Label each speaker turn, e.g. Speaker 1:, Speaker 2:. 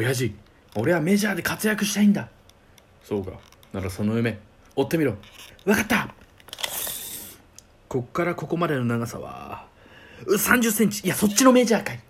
Speaker 1: 親父俺はメジャーで活躍したいんだ。そうか。ならその夢追ってみろ。分かった。こっからここまでの長さは3 0センチ。いやそっちのメジャーかい。